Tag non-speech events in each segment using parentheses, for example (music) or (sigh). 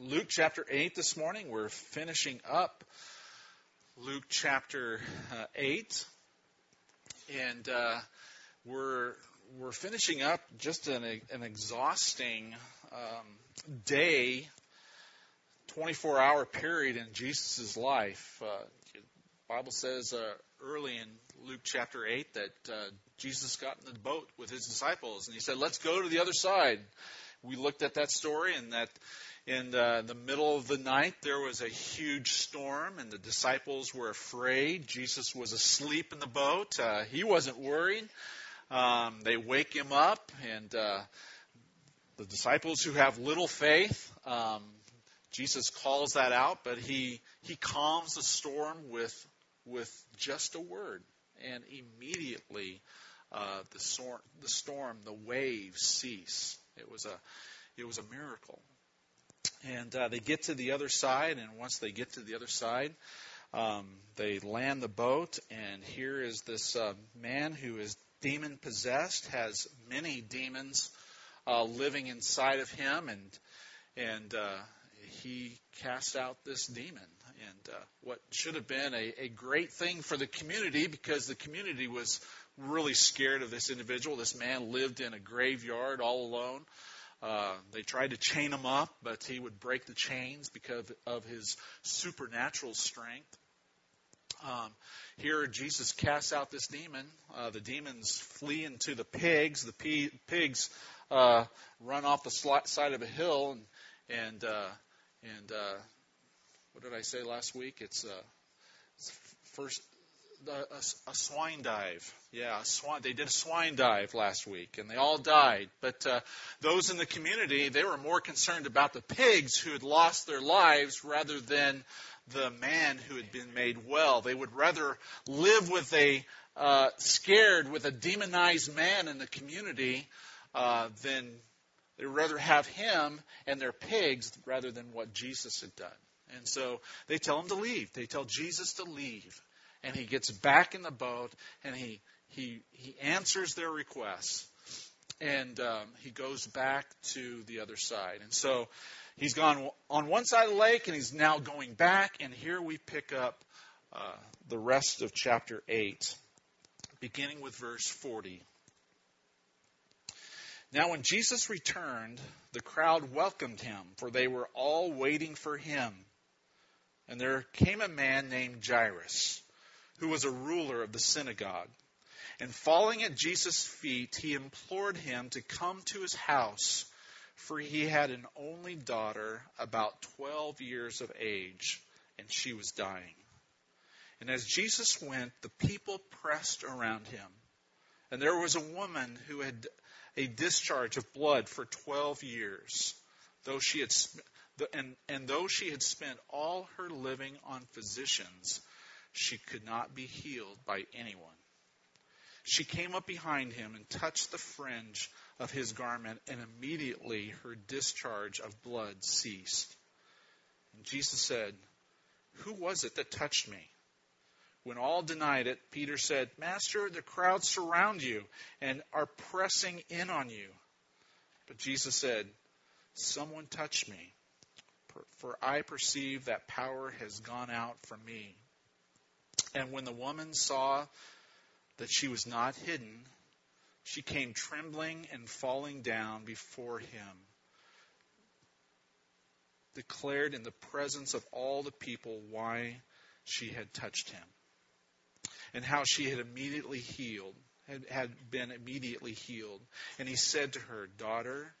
Luke chapter 8 this morning. We're finishing up Luke chapter uh, 8. And uh, we're, we're finishing up just an, an exhausting um, day, 24 hour period in Jesus' life. Uh, Bible says uh, early in Luke chapter 8 that uh, Jesus got in the boat with his disciples and he said, Let's go to the other side we looked at that story and that in the, the, middle of the night there was a huge storm and the disciples were afraid. Jesus was asleep in the boat. Uh, he wasn't worried. Um, they wake him up and uh, the disciples who have little faith um, jesus calls that out but he he calms the storm with with just a word. And immediately uh, the, storm, the storm the waves cease. It was a, it was a miracle. And uh, they get to the other side, and once they get to the other side, um, they land the boat, and here is this uh, man who is demon possessed, has many demons uh, living inside of him, and and uh, he casts out this demon. And uh, what should have been a, a great thing for the community, because the community was really scared of this individual. This man lived in a graveyard all alone. Uh, they tried to chain him up, but he would break the chains because of his supernatural strength. Um, here, Jesus casts out this demon. Uh, the demons flee into the pigs. The p- pigs uh, run off the side of a hill, and and uh, and uh, what did I say last week? It's, it's first a, a, swine dive. Yeah, a swine. They did a swine dive last week, and they all died. But uh, those in the community, they were more concerned about the pigs who had lost their lives rather than the man who had been made well. They would rather live with a uh, scared with a demonized man in the community uh, than they would rather have him and their pigs rather than what Jesus had done. And so they tell him to leave. They tell Jesus to leave and he gets back in the boat and he he he answers their requests and um, he goes back to the other side. And so he's gone on one side of the lake and he's now going back. And here we pick up uh, the rest of chapter 8, beginning with verse 40. Now, when Jesus returned, the crowd welcomed him, for they were all waiting for him. And there came a man named Jairus who was a ruler of the synagogue. And falling at Jesus' feet, he implored him to come to his house, for he had an only daughter, about 12 years of age, and she was dying. And as Jesus went, the people pressed around him. And there was a woman who had a discharge of blood for 12 years, though she had and, and though she had spent all her living on physicians, she could not be healed by anyone. She came up behind him and touched the fringe of his garment, and immediately her discharge of blood ceased. And Jesus said, Who was it that touched me? When all denied it, Peter said, Master, the crowds surround you and are pressing in on you. But Jesus said, Someone touched me, for I perceive that power has gone out from me. And when the woman saw that she was not hidden, she came trembling and falling down before him, declared in the presence of all the people why she had touched him, and how she had immediately healed, had, had been immediately healed. And he said to her, Daughter,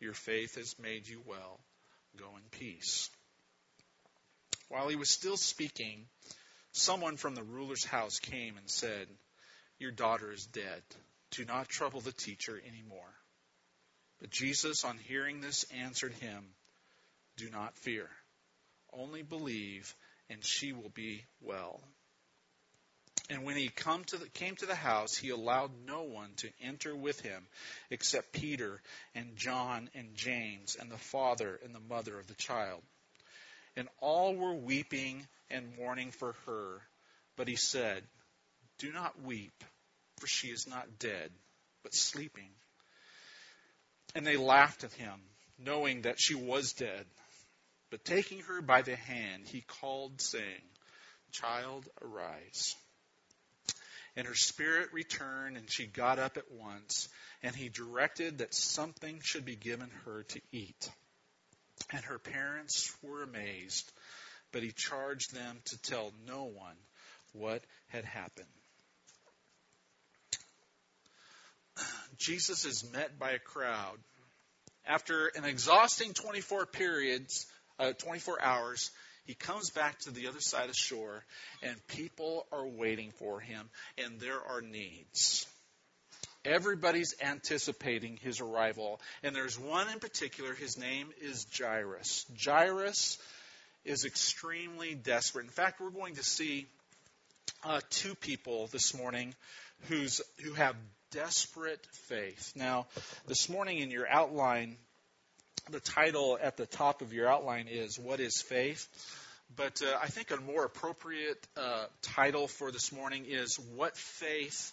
your faith has made you well. Go in peace. While he was still speaking, someone from the ruler's house came and said, Your daughter is dead. Do not trouble the teacher anymore. But Jesus, on hearing this, answered him, Do not fear. Only believe, and she will be well. And when he to the, came to the house, he allowed no one to enter with him except Peter and John and James and the father and the mother of the child. And all were weeping and mourning for her. But he said, Do not weep, for she is not dead, but sleeping. And they laughed at him, knowing that she was dead. But taking her by the hand, he called, saying, Child, arise. And her spirit returned, and she got up at once. And he directed that something should be given her to eat. And her parents were amazed, but he charged them to tell no one what had happened. (clears throat) Jesus is met by a crowd. After an exhausting 24 periods, uh, 24 hours, he comes back to the other side of shore, and people are waiting for him, and there are needs. Everybody's anticipating his arrival, and there's one in particular. His name is Jairus. Jairus is extremely desperate. In fact, we're going to see uh, two people this morning who's who have desperate faith. Now, this morning in your outline, the title at the top of your outline is What is Faith? But uh, I think a more appropriate uh, title for this morning is What Faith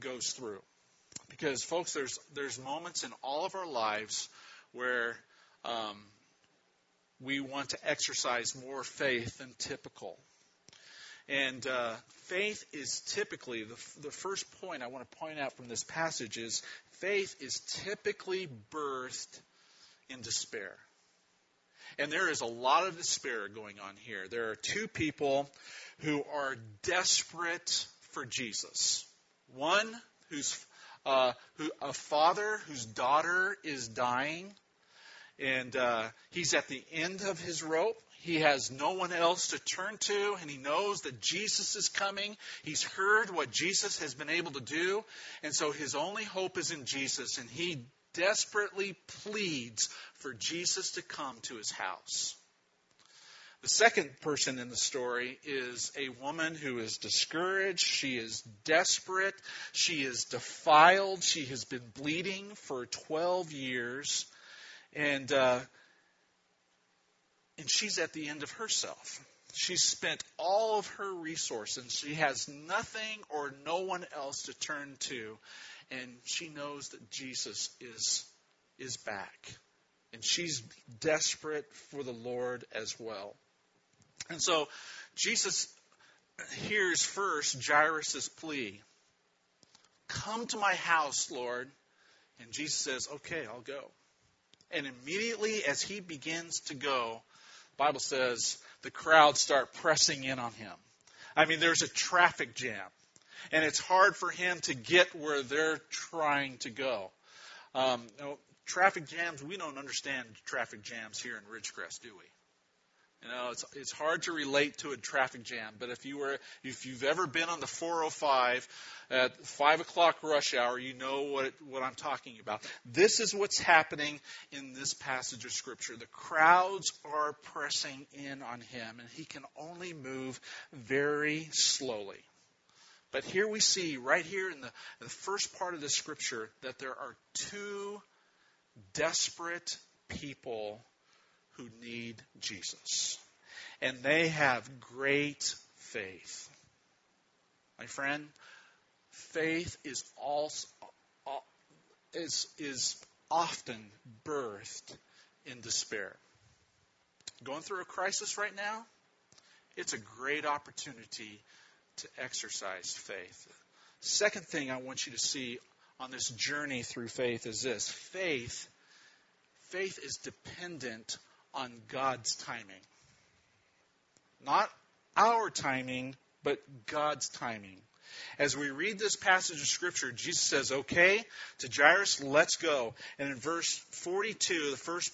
Goes Through. Because, folks, there's, there's moments in all of our lives where um, we want to exercise more faith than typical. And uh, faith is typically, the, the first point I want to point out from this passage is faith is typically birthed in despair. And there is a lot of despair going on here. There are two people who are desperate for Jesus. One who's uh, who, a father whose daughter is dying, and uh, he's at the end of his rope. He has no one else to turn to, and he knows that Jesus is coming. He's heard what Jesus has been able to do, and so his only hope is in Jesus, and he desperately pleads for Jesus to come to his house. The second person in the story is a woman who is discouraged. She is desperate. She is defiled. She has been bleeding for 12 years. And, uh, and she's at the end of herself. She's spent all of her resources. She has nothing or no one else to turn to and she knows that Jesus is is back. And she's desperate for the Lord as well. And so Jesus hears first Jairus' plea. Come to my house, Lord. And Jesus says, Okay, I'll go. And immediately as he begins to go, Bible says the crowd start pressing in on him. I mean, there's a traffic jam and it's hard for him to get where they're trying to go. Um, you know, traffic jams, we don't understand traffic jams here in Ridgecrest, do we? You know, it's it's hard to relate to a traffic jam, but if you were if you've ever been on the 405 at five o'clock rush hour, you know what what I'm talking about. This is what's happening in this passage of scripture. The crowds are pressing in on him, and he can only move very slowly. But here we see, right here in the, in the first part of the scripture, that there are two desperate people who need Jesus. And they have great faith. My friend, faith is also uh, is is often birthed in despair. Going through a crisis right now, it's a great opportunity to exercise faith. Second thing I want you to see on this journey through faith is this faith faith is dependent on God's timing. Not our timing, but God's timing. As we read this passage of Scripture, Jesus says, Okay, to Jairus, let's go. And in verse 42, the first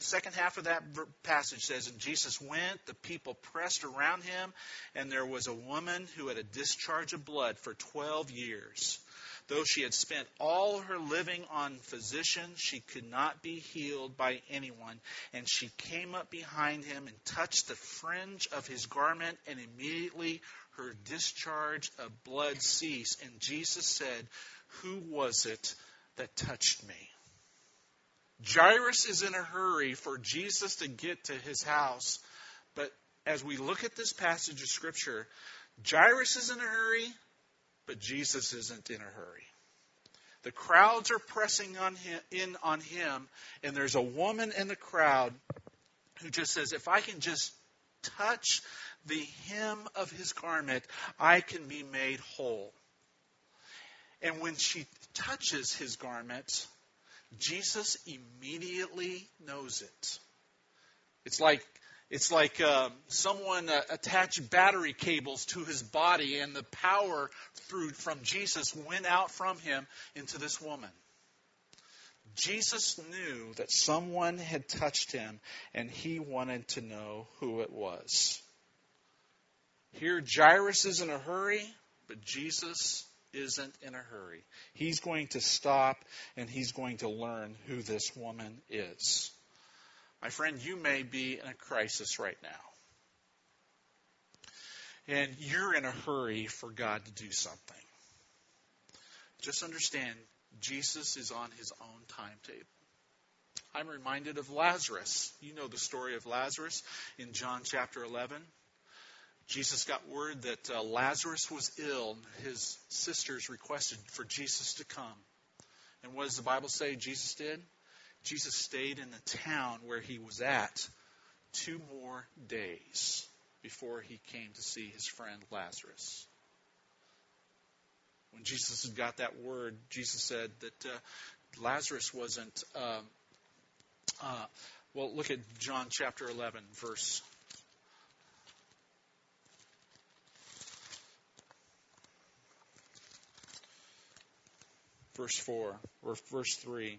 second half of that passage says, And Jesus went, the people pressed around him, and there was a woman who had a discharge of blood for 12 years. Though she had spent all her living on physicians, she could not be healed by anyone. And she came up behind him and touched the fringe of his garment, and immediately her discharge of blood ceased. And Jesus said, Who was it that touched me? Jairus is in a hurry for Jesus to get to his house. But as we look at this passage of Scripture, Jairus is in a hurry, but Jesus isn't in a hurry. The crowds are pressing on him, in on him, and there's a woman in the crowd who just says, if I can just touch the hem of his garment, I can be made whole. And when she touches his garment, Jesus immediately knows it. It's like it's like uh, someone uh, attached battery cables to his body, and the power through from Jesus went out from him into this woman. Jesus knew that someone had touched him, and he wanted to know who it was. Here, Jairus is in a hurry, but Jesus isn't in a hurry. He's going to stop and he's going to learn who this woman is. My friend, you may be in a crisis right now. And you're in a hurry for God to do something. Just understand, Jesus is on his own timetable. I'm reminded of Lazarus. You know the story of Lazarus in John chapter 11. Jesus got word that uh, Lazarus was ill. His sisters requested for Jesus to come. And what does the Bible say Jesus did? Jesus stayed in the town where he was at two more days before he came to see his friend Lazarus. When Jesus had got that word, Jesus said that uh, Lazarus wasn't. Uh, uh, well, look at John chapter 11, verse verse 4 or verse 3.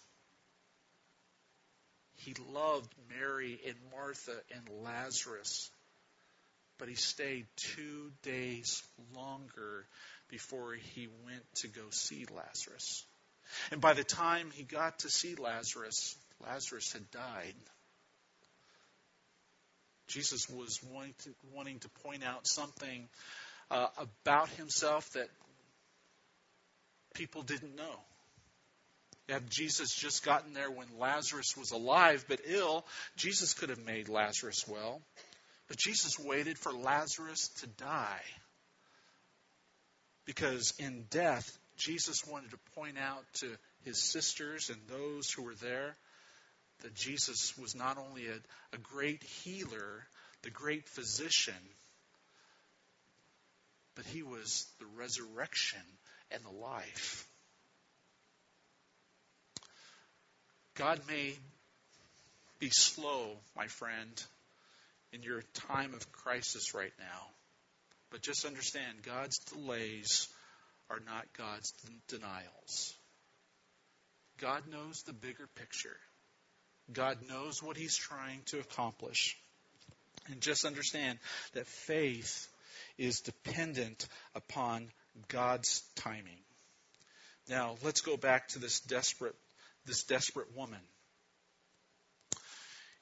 He loved Mary and Martha and Lazarus, but he stayed two days longer before he went to go see Lazarus. And by the time he got to see Lazarus, Lazarus had died. Jesus was wanting to, wanting to point out something uh, about himself that people didn't know. Had Jesus just gotten there when Lazarus was alive but ill, Jesus could have made Lazarus well. But Jesus waited for Lazarus to die. Because in death, Jesus wanted to point out to his sisters and those who were there that Jesus was not only a, a great healer, the great physician, but he was the resurrection and the life. God may be slow, my friend, in your time of crisis right now. But just understand God's delays are not God's denials. God knows the bigger picture. God knows what He's trying to accomplish. And just understand that faith is dependent upon God's timing. Now, let's go back to this desperate this desperate woman.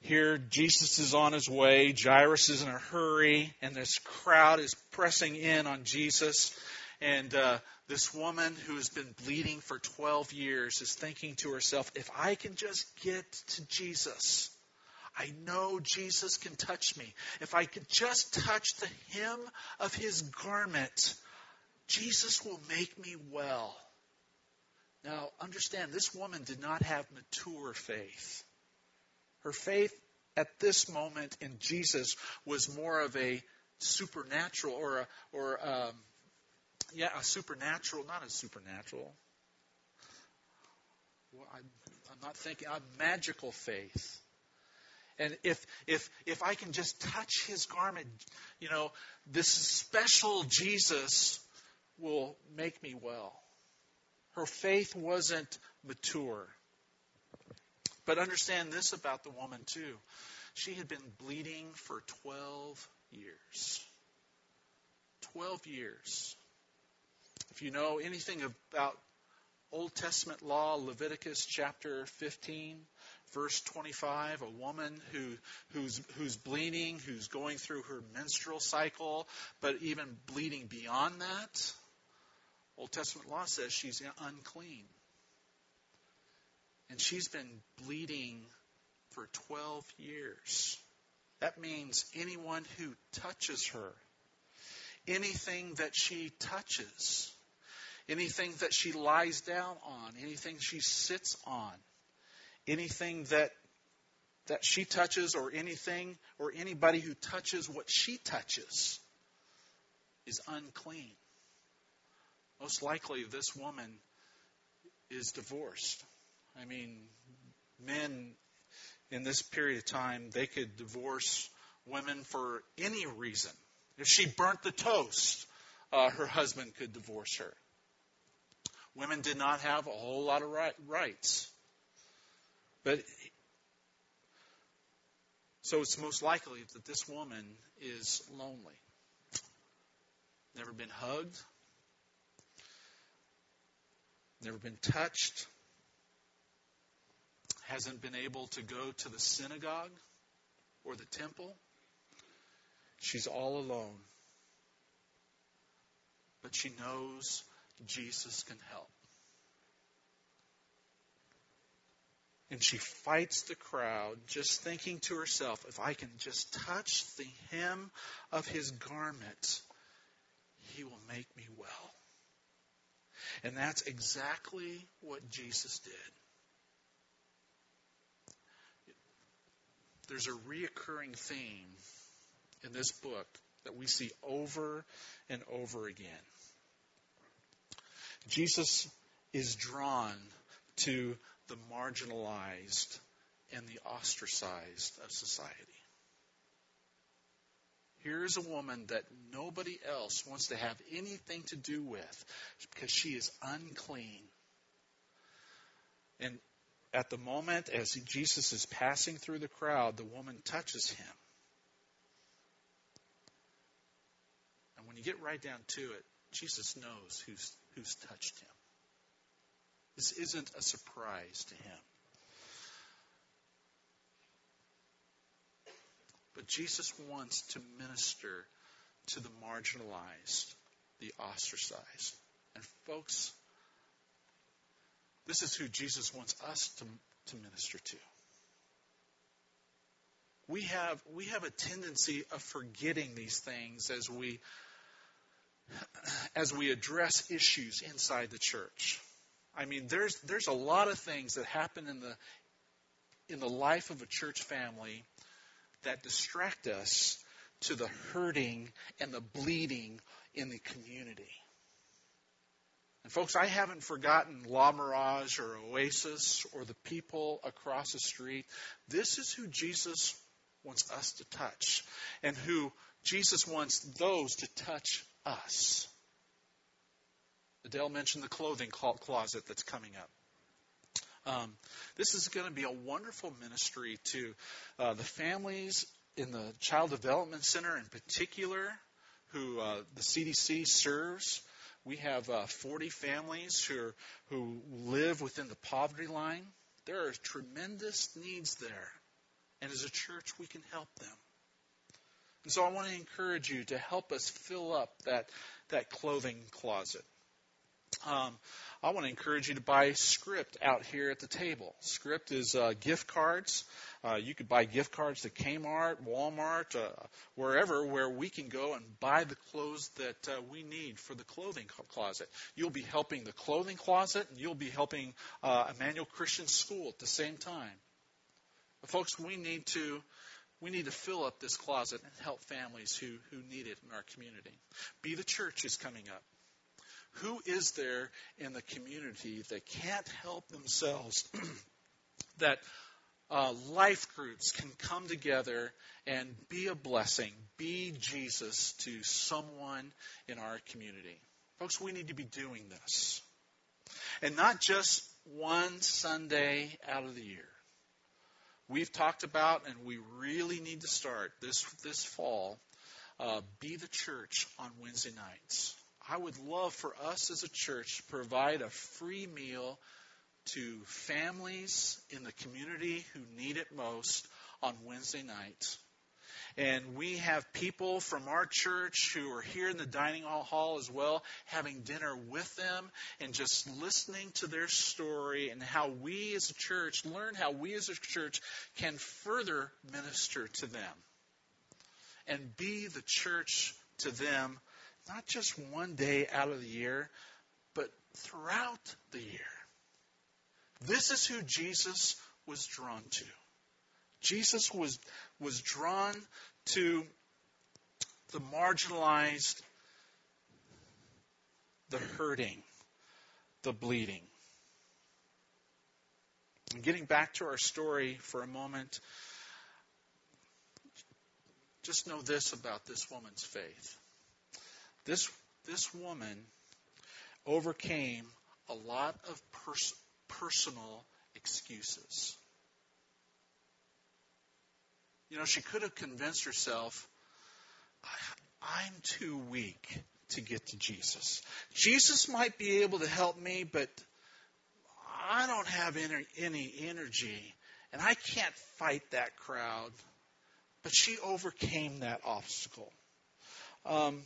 Here, Jesus is on his way. Jairus is in a hurry, and this crowd is pressing in on Jesus. And uh, this woman who has been bleeding for 12 years is thinking to herself, if I can just get to Jesus, I know Jesus can touch me. If I could just touch the hem of his garment, Jesus will make me well. Now, understand, this woman did not have mature faith. Her faith at this moment in Jesus was more of a supernatural or a, or um, yeah, a supernatural, not a supernatural. Well, I, I'm not thinking a magical faith. And if if if I can just touch his garment, you know, this special Jesus will make me well. Her faith wasn't mature. But understand this about the woman, too. She had been bleeding for 12 years. 12 years. If you know anything about Old Testament law, Leviticus chapter 15, verse 25, a woman who, who's, who's bleeding, who's going through her menstrual cycle, but even bleeding beyond that, Old Testament law says she's unclean. And she's been bleeding for 12 years. That means anyone who touches her, anything that she touches, anything that she lies down on, anything she sits on, anything that that she touches or anything or anybody who touches what she touches is unclean. Most likely this woman is divorced. I mean, men in this period of time, they could divorce women for any reason. If she burnt the toast, uh, her husband could divorce her. Women did not have a whole lot of right, rights. But so it's most likely that this woman is lonely. Never been hugged, never been touched, hasn't been able to go to the synagogue or the temple. She's all alone. But she knows Jesus can help. And she fights the crowd, just thinking to herself, if I can just touch the hem of his garment, he will make me well. And that's exactly what Jesus did. There's a reoccurring theme in this book that we see over and over again. Jesus is drawn to the marginalized and the ostracized of society. Here's a woman that nobody else wants to have anything to do with because she is unclean. And at the moment as Jesus is passing through the crowd, the woman touches him. And when you get right down to it, Jesus knows who's, who's touched him. This isn't a surprise to him. Jesus wants to minister to the marginalized, the ostracized. And folks, this is who Jesus wants us to, to minister to. We have, we have a tendency of forgetting these things as we, as we address issues inside the church. I mean, there's there's a lot of things that happen in the in the life of a church family that distract us to the hurting and the bleeding in the community. And folks, I haven't forgotten La Mirage or Oasis or the people across the street. This is who Jesus wants us to touch and who Jesus wants those to touch us. Adele mentioned the clothing closet that's coming up. Um, this is going to be a wonderful ministry to uh, the families in the Child Development Center in particular, who uh, the CDC serves. We have uh, 40 families who, are, who live within the poverty line. There are tremendous needs there. And as a church, we can help them. And so I want to encourage you to help us fill up that, that clothing closet. Um, I want to encourage you to buy Script out here at the table. Script is uh, gift cards. Uh, you could buy gift cards to Kmart, Walmart, uh, wherever where we can go and buy the clothes that uh, we need for the clothing closet. You'll be helping the clothing closet, and you'll be helping uh, Emmanuel Christian School at the same time. But folks, we need to we need to fill up this closet and help families who, who need it in our community. Be the church is coming up. Who is there in the community that can't help themselves? (clears throat) that uh, life groups can come together and be a blessing, be Jesus to someone in our community. Folks, we need to be doing this. And not just one Sunday out of the year. We've talked about, and we really need to start this, this fall, uh, be the church on Wednesday nights. I would love for us as a church to provide a free meal to families in the community who need it most on Wednesday night. And we have people from our church who are here in the dining hall as well, having dinner with them and just listening to their story and how we as a church learn how we as a church can further minister to them and be the church to them, not just one day out of the year, but throughout the year. This is who Jesus was drawn to. Jesus was, was drawn to the marginalized, the hurting, the bleeding. And getting back to our story for a moment, just know this about this woman's faith. This, this woman overcame a lot of pers- personal excuses. You know, she could have convinced herself, I'm too weak to get to Jesus. Jesus might be able to help me, but I don't have any energy, and I can't fight that crowd. But she overcame that obstacle. Um,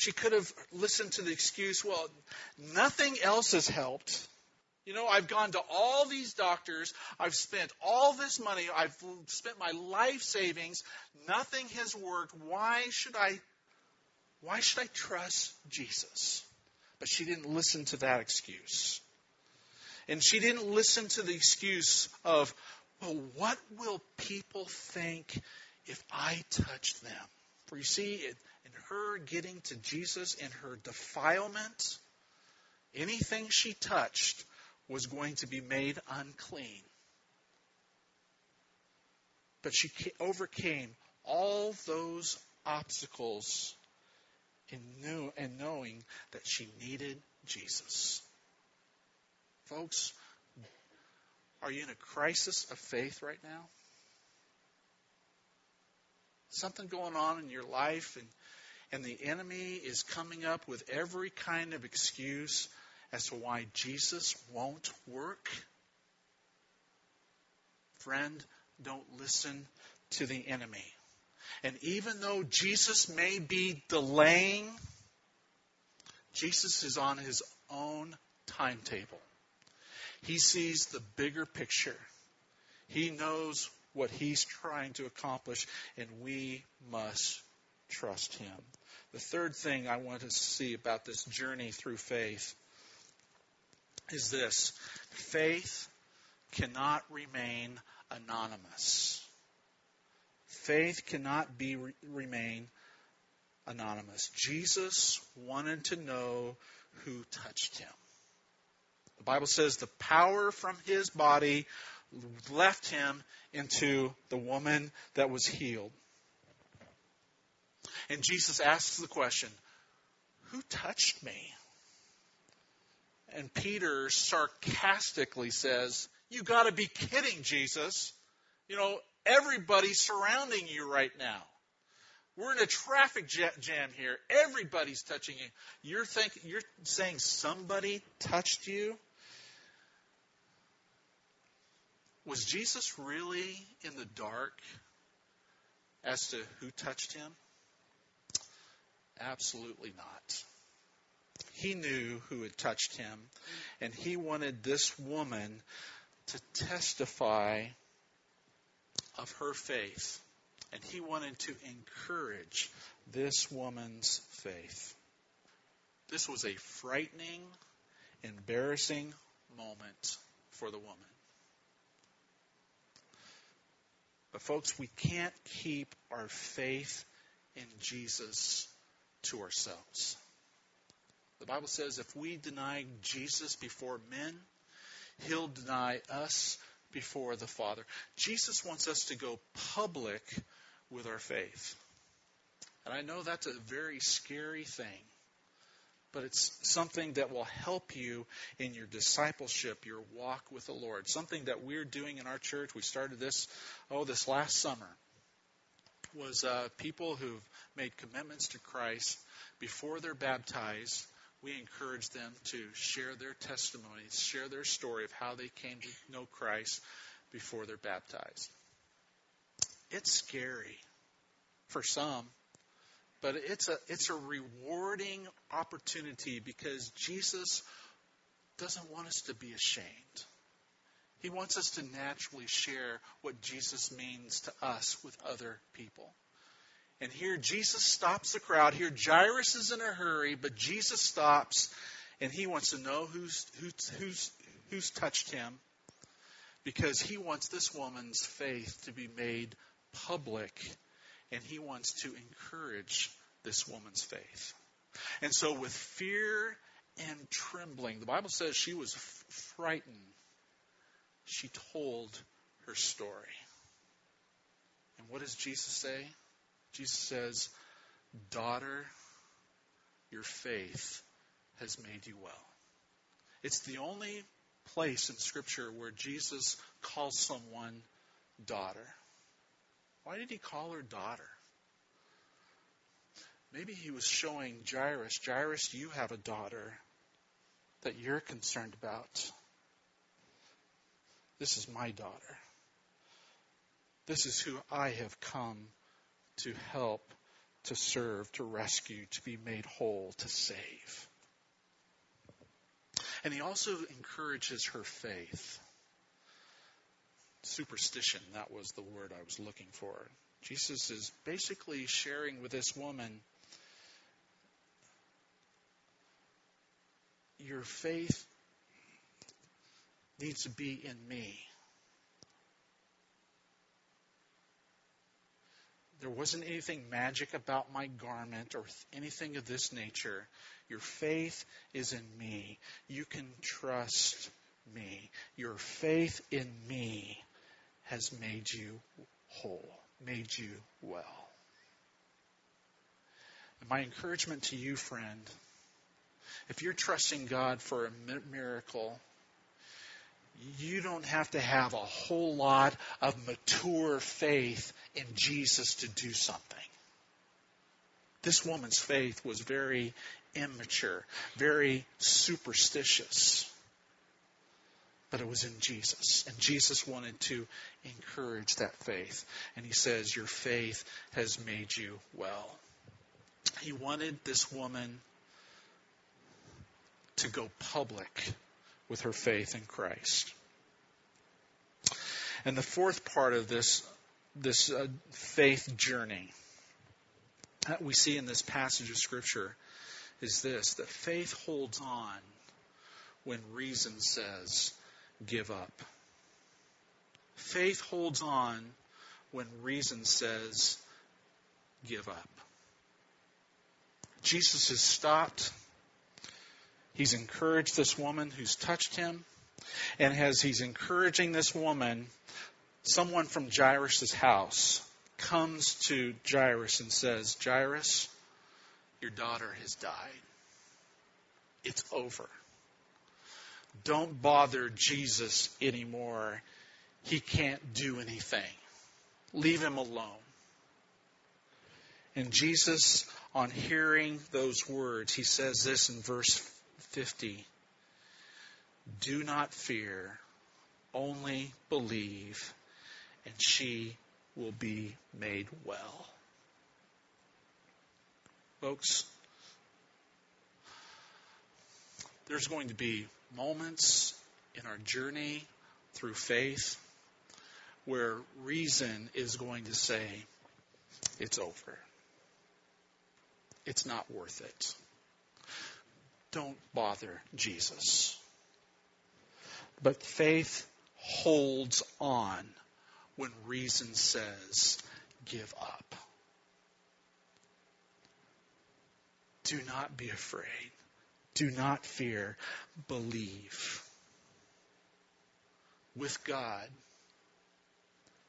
she could have listened to the excuse, well, nothing else has helped. You know, I've gone to all these doctors. I've spent all this money. I've spent my life savings. Nothing has worked. Why should I why should I trust Jesus? But she didn't listen to that excuse. And she didn't listen to the excuse of, well, what will people think if I touch them? For you see, her getting to Jesus, in her defilement, anything she touched was going to be made unclean. But she overcame all those obstacles in, knew, in knowing that she needed Jesus. Folks, are you in a crisis of faith right now? Something going on in your life and and the enemy is coming up with every kind of excuse as to why Jesus won't work? Friend, don't listen to the enemy. And even though Jesus may be delaying, Jesus is on his own timetable. He sees the bigger picture. He knows what he's trying to accomplish, and we must trust him. The third thing I want to see about this journey through faith is this faith cannot remain anonymous. Faith cannot be remain anonymous. Jesus wanted to know who touched him. The Bible says the power from his body left him into the woman that was healed. And Jesus asks the question, Who touched me? And Peter sarcastically says, You got to be kidding, Jesus. You know, everybody's surrounding you right now. We're in a traffic jam here. Everybody's touching you. You're you're saying somebody touched you? Was Jesus really in the dark as to who touched him? Absolutely not. He knew who had touched him, and he wanted this woman to testify of her faith. And he wanted to encourage this woman's faith. This was a frightening, embarrassing moment for the woman. But, folks, we can't keep our faith in Jesus to ourselves. The Bible says if we deny Jesus before men, he'll deny us before the Father. Jesus wants us to go public with our faith. And I know that's a very scary thing, but it's something that will help you in your discipleship, your walk with the Lord. Something that we're doing in our church. We started this, oh, this last summer was uh, people who've made commitments to Christ before they're baptized. we encourage them to share their testimonies, share their story of how they came to know Christ before they're baptized. It's scary for some, but it's a it's a rewarding opportunity because Jesus doesn't want us to be ashamed. He wants us to naturally share what Jesus means to us with other people. And here Jesus stops the crowd. Here Jairus is in a hurry, but Jesus stops and he wants to know who's who's who's who's touched him because he wants this woman's faith to be made public and he wants to encourage this woman's faith. And so with fear and trembling, the Bible says she was frightened. She told her story. And what does Jesus say? Jesus says, Daughter, your faith has made you well. It's the only place in Scripture where Jesus calls someone daughter. Why did he call her daughter? Maybe he was showing Jairus, Jairus, you have a daughter that you're concerned about. This is my daughter. This is who I have come to help, to serve, to rescue, to be made whole, to save. And he also encourages her faith. Superstition, that was the word I was looking for. Jesus is basically sharing with this woman your faith needs to be in me. There wasn't anything magic about my garment or anything of this nature. Your faith is in me. You can trust me. Your faith in me has made you whole, made you well. And my encouragement to you, friend, if you're trusting God for a miracle, you don't have to have a whole lot of mature faith in Jesus to do something. This woman's faith was very immature, very superstitious. But it was in Jesus. And Jesus wanted to encourage that faith. And he says, Your faith has made you well. He wanted this woman to go public with her faith in Christ. And the fourth part of this, this uh, faith journey that we see in this passage of Scripture is this that faith holds on when reason says, give up. Faith holds on when reason says, give up. Jesus has stopped He's encouraged this woman who's touched him. And as he's encouraging this woman, someone from Jairus' house comes to Jairus and says, Jairus, your daughter has died. It's over. Don't bother Jesus anymore. He can't do anything. Leave him alone. And Jesus, on hearing those words, he says this in verse 50. Do not fear, only believe, and she will be made well. Folks, there's going to be moments in our journey through faith where reason is going to say, it's over. It's not worth it don't bother Jesus. But faith holds on when reason says, give up. Do not be afraid. Do not fear. Believe. With God,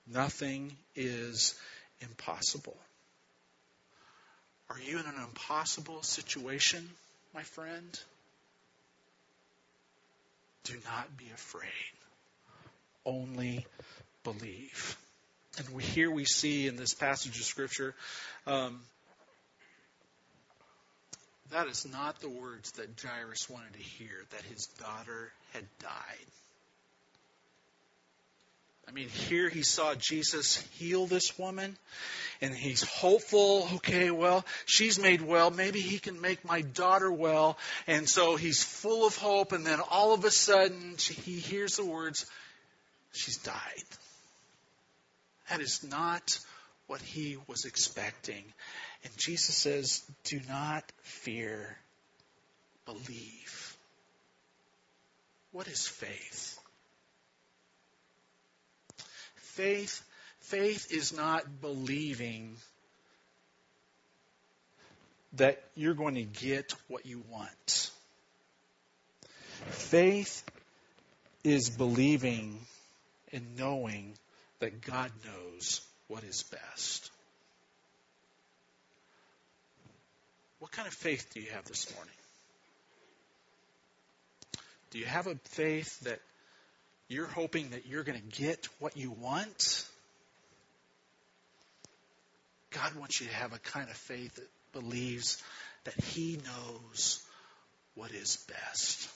nothing is impossible. Are you in an impossible situation? My friend, do not be afraid. Only believe. And we, here we see in this passage of Scripture um, that is not the words that Jairus wanted to hear, that his daughter had died. I mean, here he saw Jesus heal this woman, and he's hopeful. Okay, well, she's made well. Maybe he can make my daughter well. And so he's full of hope, and then all of a sudden, he hears the words, She's died. That is not what he was expecting. And Jesus says, Do not fear, believe. What is faith? Faith, faith is not believing that you're going to get what you want. Faith is believing and knowing that God knows what is best. What kind of faith do you have this morning? Do you have a faith that you're hoping that you're going to get what you want? God wants you to have a kind of faith that believes that He knows what is best.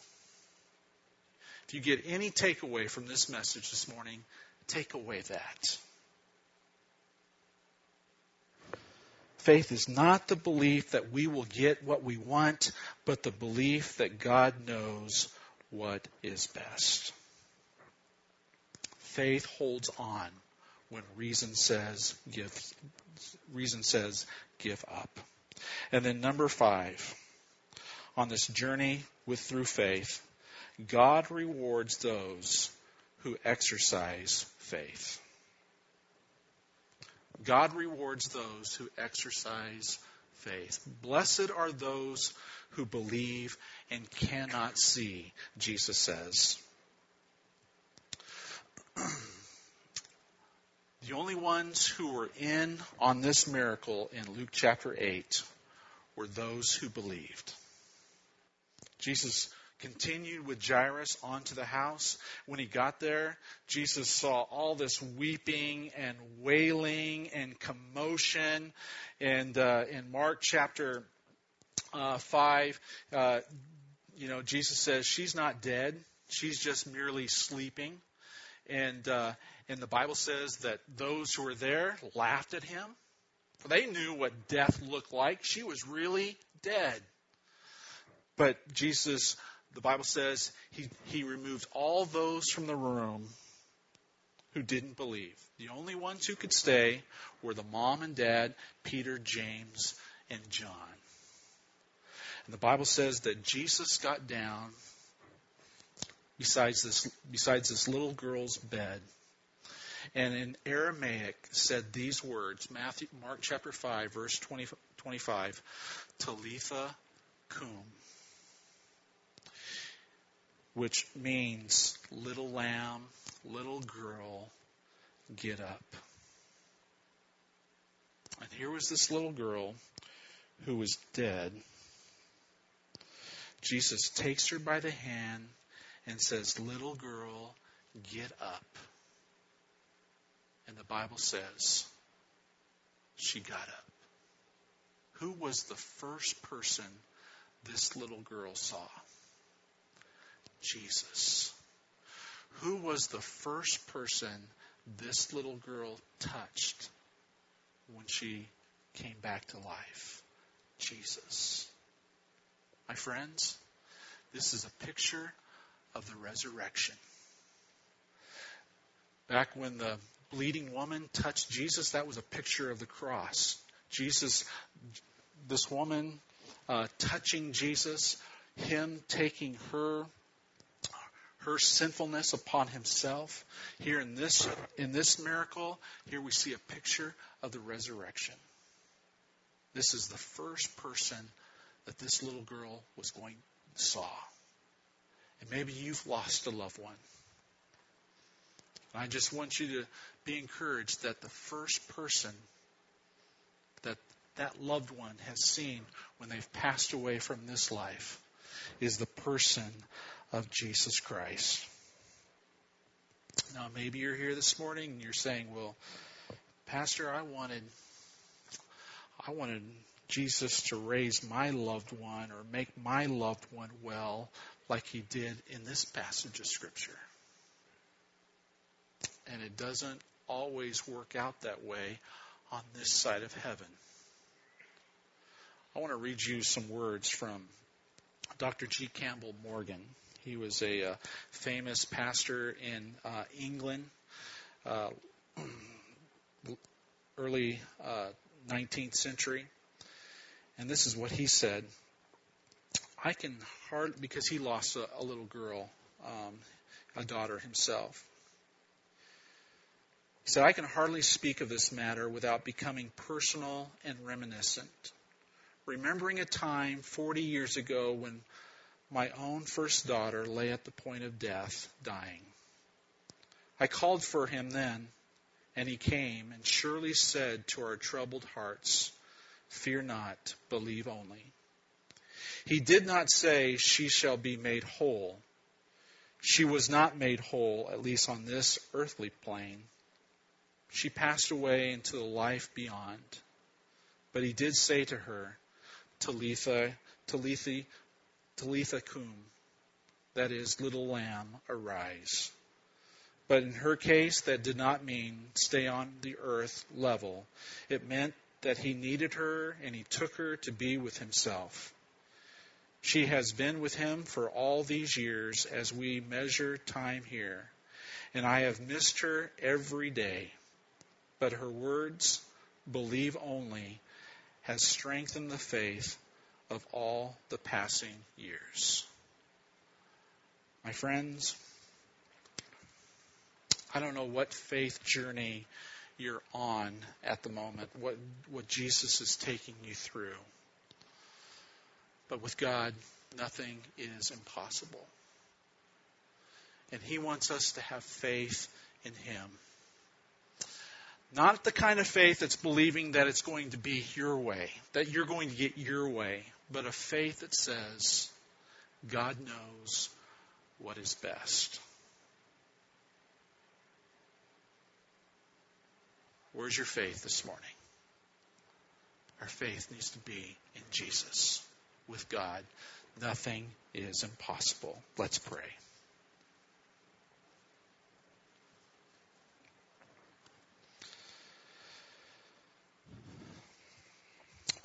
If you get any takeaway from this message this morning, take away that. Faith is not the belief that we will get what we want, but the belief that God knows what is best. Faith holds on when reason says give reason says give up. And then number 5 on this journey with through faith God rewards those who exercise faith. God rewards those who exercise faith. Blessed are those who believe and cannot see, Jesus says. (clears throat) the only ones who were in on this miracle in Luke chapter 8 were those who believed. Jesus continued with Jairus onto the house. When he got there, Jesus saw all this weeping and wailing and commotion. And uh, in Mark chapter uh, 5, uh, you know, Jesus says, She's not dead, she's just merely sleeping. And, uh, and the Bible says that those who were there laughed at him. They knew what death looked like. She was really dead. But Jesus the Bible says he, he removed all those from the room who didn't believe. The only ones who could stay were the mom and dad, Peter, James, and John. And the Bible says that Jesus got down besides this, besides this little girl's bed and in Aramaic said these words, Matthew, Mark chapter 5, verse 20, 25, Talitha cum which means little lamb, little girl, get up. And here was this little girl who was dead. Jesus takes her by the hand and says, Little girl, get up. And the Bible says, she got up. Who was the first person this little girl saw? Jesus. Who was the first person this little girl touched when she came back to life? Jesus. My friends, this is a picture of the resurrection. Back when the bleeding woman touched Jesus, that was a picture of the cross. Jesus, this woman uh, touching Jesus, him taking her her sinfulness upon himself. Here in this in this miracle, here we see a picture of the resurrection. This is the first person that this little girl was going saw. And maybe you've lost a loved one. I just want you to be encouraged that the first person that that loved one has seen when they've passed away from this life is the person of Jesus Christ. Now, maybe you're here this morning and you're saying, well, Pastor, I wanted, I wanted Jesus to raise my loved one or make my loved one well like he did in this passage of Scripture. And it doesn't always work out that way on this side of heaven. I want to read you some words from Dr. G. Campbell Morgan. He was a uh, famous pastor in uh, England, uh, (clears throat) early 19th uh, century. And this is what he said. I can hardly, because he lost a, a little girl, um, a daughter himself. He said, I can hardly speak of this matter without becoming personal and reminiscent. Remembering a time 40 years ago when my own first daughter lay at the point of death, dying. I called for him then, and he came and surely said to our troubled hearts, Fear not, believe only. He did not say, She shall be made whole. She was not made whole, at least on this earthly plane. She passed away into the life beyond. But he did say to her, Talitha, Talitha, Talitha cum, that is, little lamb, arise. But in her case, that did not mean stay on the earth level. It meant that he needed her and he took her to be with himself. She has been with him for all these years as we measure time here, and I have missed her every day but her words, believe only, has strengthened the faith of all the passing years. My friends, I don't know what faith journey you're on at the moment, what, what Jesus is taking you through. But with God, nothing is impossible. And He wants us to have faith in Him. Not the kind of faith that's believing that it's going to be your way, that you're going to get your way, but a faith that says, God knows what is best. Where's your faith this morning? Our faith needs to be in Jesus. With God, nothing is impossible. Let's pray.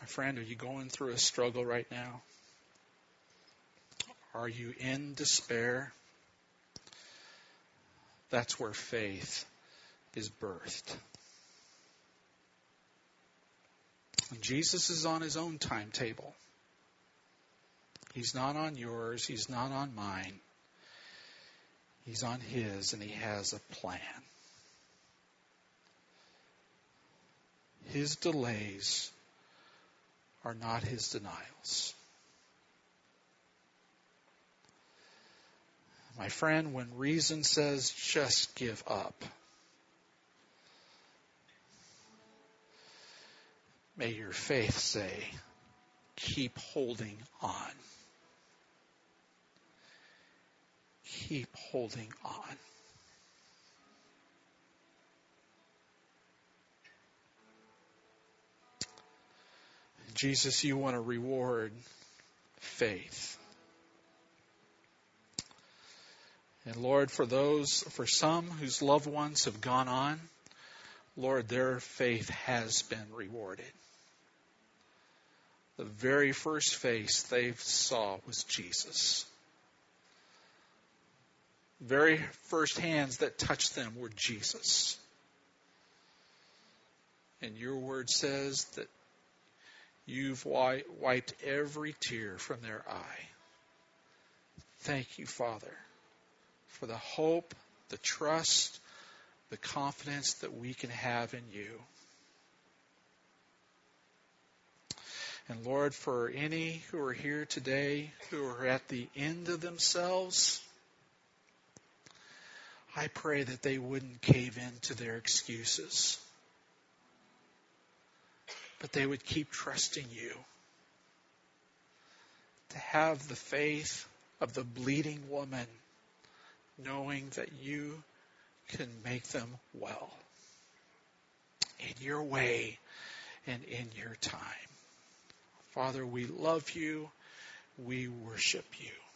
My friend, are you going through a struggle right now? Are you in despair? That's where faith is birthed. And Jesus is on his own timetable. He's not on yours. He's not on mine. He's on his, and he has a plan. His delays are not his denials. My friend, when reason says just give up, may your faith say keep holding on. Keep holding on. Jesus, you want to reward faith. And Lord, for those, for some whose loved ones have gone on, Lord, their faith has been rewarded. The very first face they saw was Jesus. Very first hands that touched them were Jesus. And your word says that You've wiped every tear from their eye. Thank you, Father, for the hope, the trust, the confidence that we can have in you. And Lord, for any who are here today who are at the end of themselves, I pray that they wouldn't cave in to their excuses but they would keep trusting you. To have the faith of the bleeding woman, knowing that you can make them well in your way and in your time. Father, we love you. We worship you.